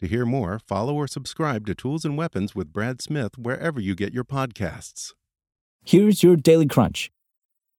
To hear more, follow or subscribe to Tools and Weapons with Brad Smith wherever you get your podcasts. Here's your Daily Crunch.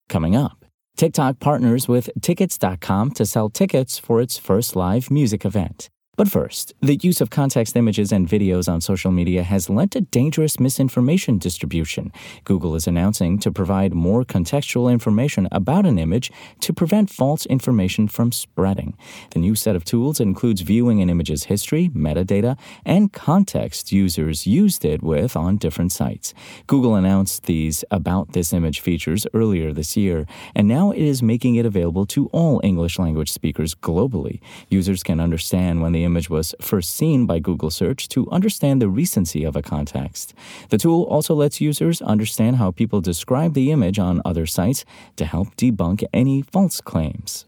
Coming up, TikTok partners with Tickets.com to sell tickets for its first live music event. But first, the use of context images and videos on social media has led to dangerous misinformation distribution. Google is announcing to provide more contextual information about an image to prevent false information from spreading. The new set of tools includes viewing an image's history, metadata, and context users used it with on different sites. Google announced these About This Image features earlier this year, and now it is making it available to all English language speakers globally. Users can understand when the image was first seen by Google search to understand the recency of a context. The tool also lets users understand how people describe the image on other sites to help debunk any false claims.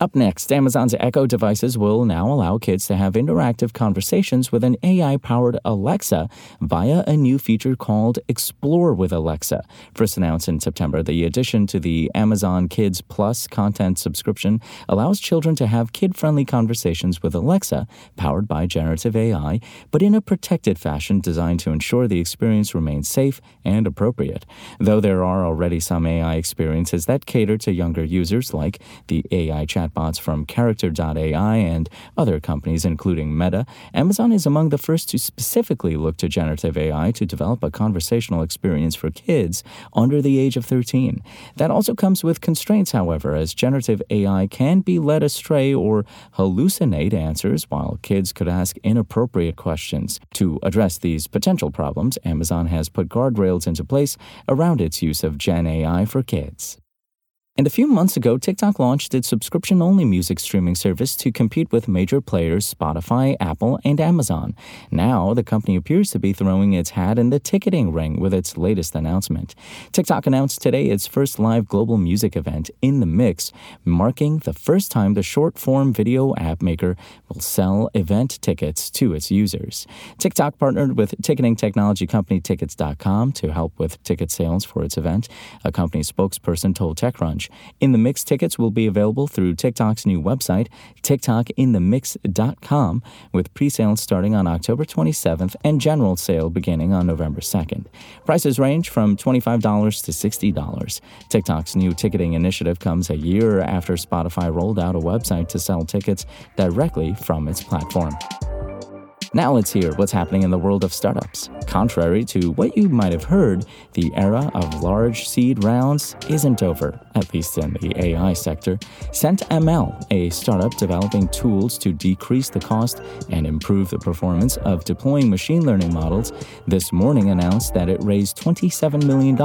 Up next, Amazon's Echo devices will now allow kids to have interactive conversations with an AI powered Alexa via a new feature called Explore with Alexa. First announced in September, the addition to the Amazon Kids Plus content subscription allows children to have kid friendly conversations with Alexa, powered by generative AI, but in a protected fashion designed to ensure the experience remains safe and appropriate. Though there are already some AI experiences that cater to younger users, like the AI chat chatbots from Character.ai and other companies, including Meta, Amazon is among the first to specifically look to generative AI to develop a conversational experience for kids under the age of 13. That also comes with constraints, however, as generative AI can be led astray or hallucinate answers while kids could ask inappropriate questions. To address these potential problems, Amazon has put guardrails into place around its use of Gen AI for kids. And a few months ago, TikTok launched its subscription only music streaming service to compete with major players Spotify, Apple, and Amazon. Now, the company appears to be throwing its hat in the ticketing ring with its latest announcement. TikTok announced today its first live global music event, In the Mix, marking the first time the short form video app maker will sell event tickets to its users. TikTok partnered with ticketing technology company Tickets.com to help with ticket sales for its event. A company spokesperson told TechCrunch in the Mix tickets will be available through TikTok's new website, TikTokinthemix.com, with pre-sales starting on October 27th and general sale beginning on November 2nd. Prices range from $25 to $60. TikTok's new ticketing initiative comes a year after Spotify rolled out a website to sell tickets directly from its platform. Now let's hear what's happening in the world of startups. Contrary to what you might have heard, the era of large seed rounds isn't over, at least in the AI sector. CentML, a startup developing tools to decrease the cost and improve the performance of deploying machine learning models, this morning announced that it raised $27 million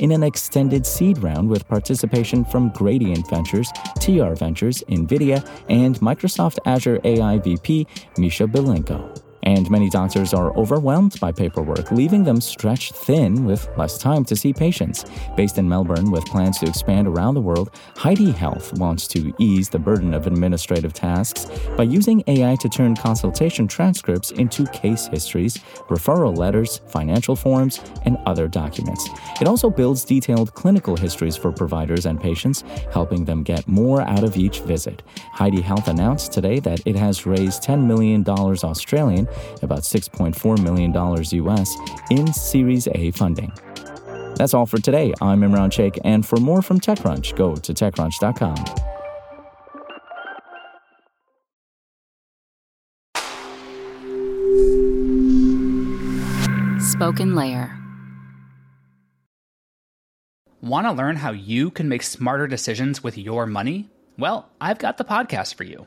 in an extended seed round with participation from Gradient Ventures, TR Ventures, NVIDIA, and Microsoft Azure AI VP Misha Bilenko and many doctors are overwhelmed by paperwork, leaving them stretched thin with less time to see patients. Based in Melbourne with plans to expand around the world, Heidi Health wants to ease the burden of administrative tasks by using AI to turn consultation transcripts into case histories, referral letters, financial forms, and other documents. It also builds detailed clinical histories for providers and patients, helping them get more out of each visit. Heidi Health announced today that it has raised $10 million Australian about $6.4 million US in Series A funding. That's all for today. I'm Imran Sheikh, and for more from TechCrunch, go to TechCrunch.com. Spoken Layer. Want to learn how you can make smarter decisions with your money? Well, I've got the podcast for you.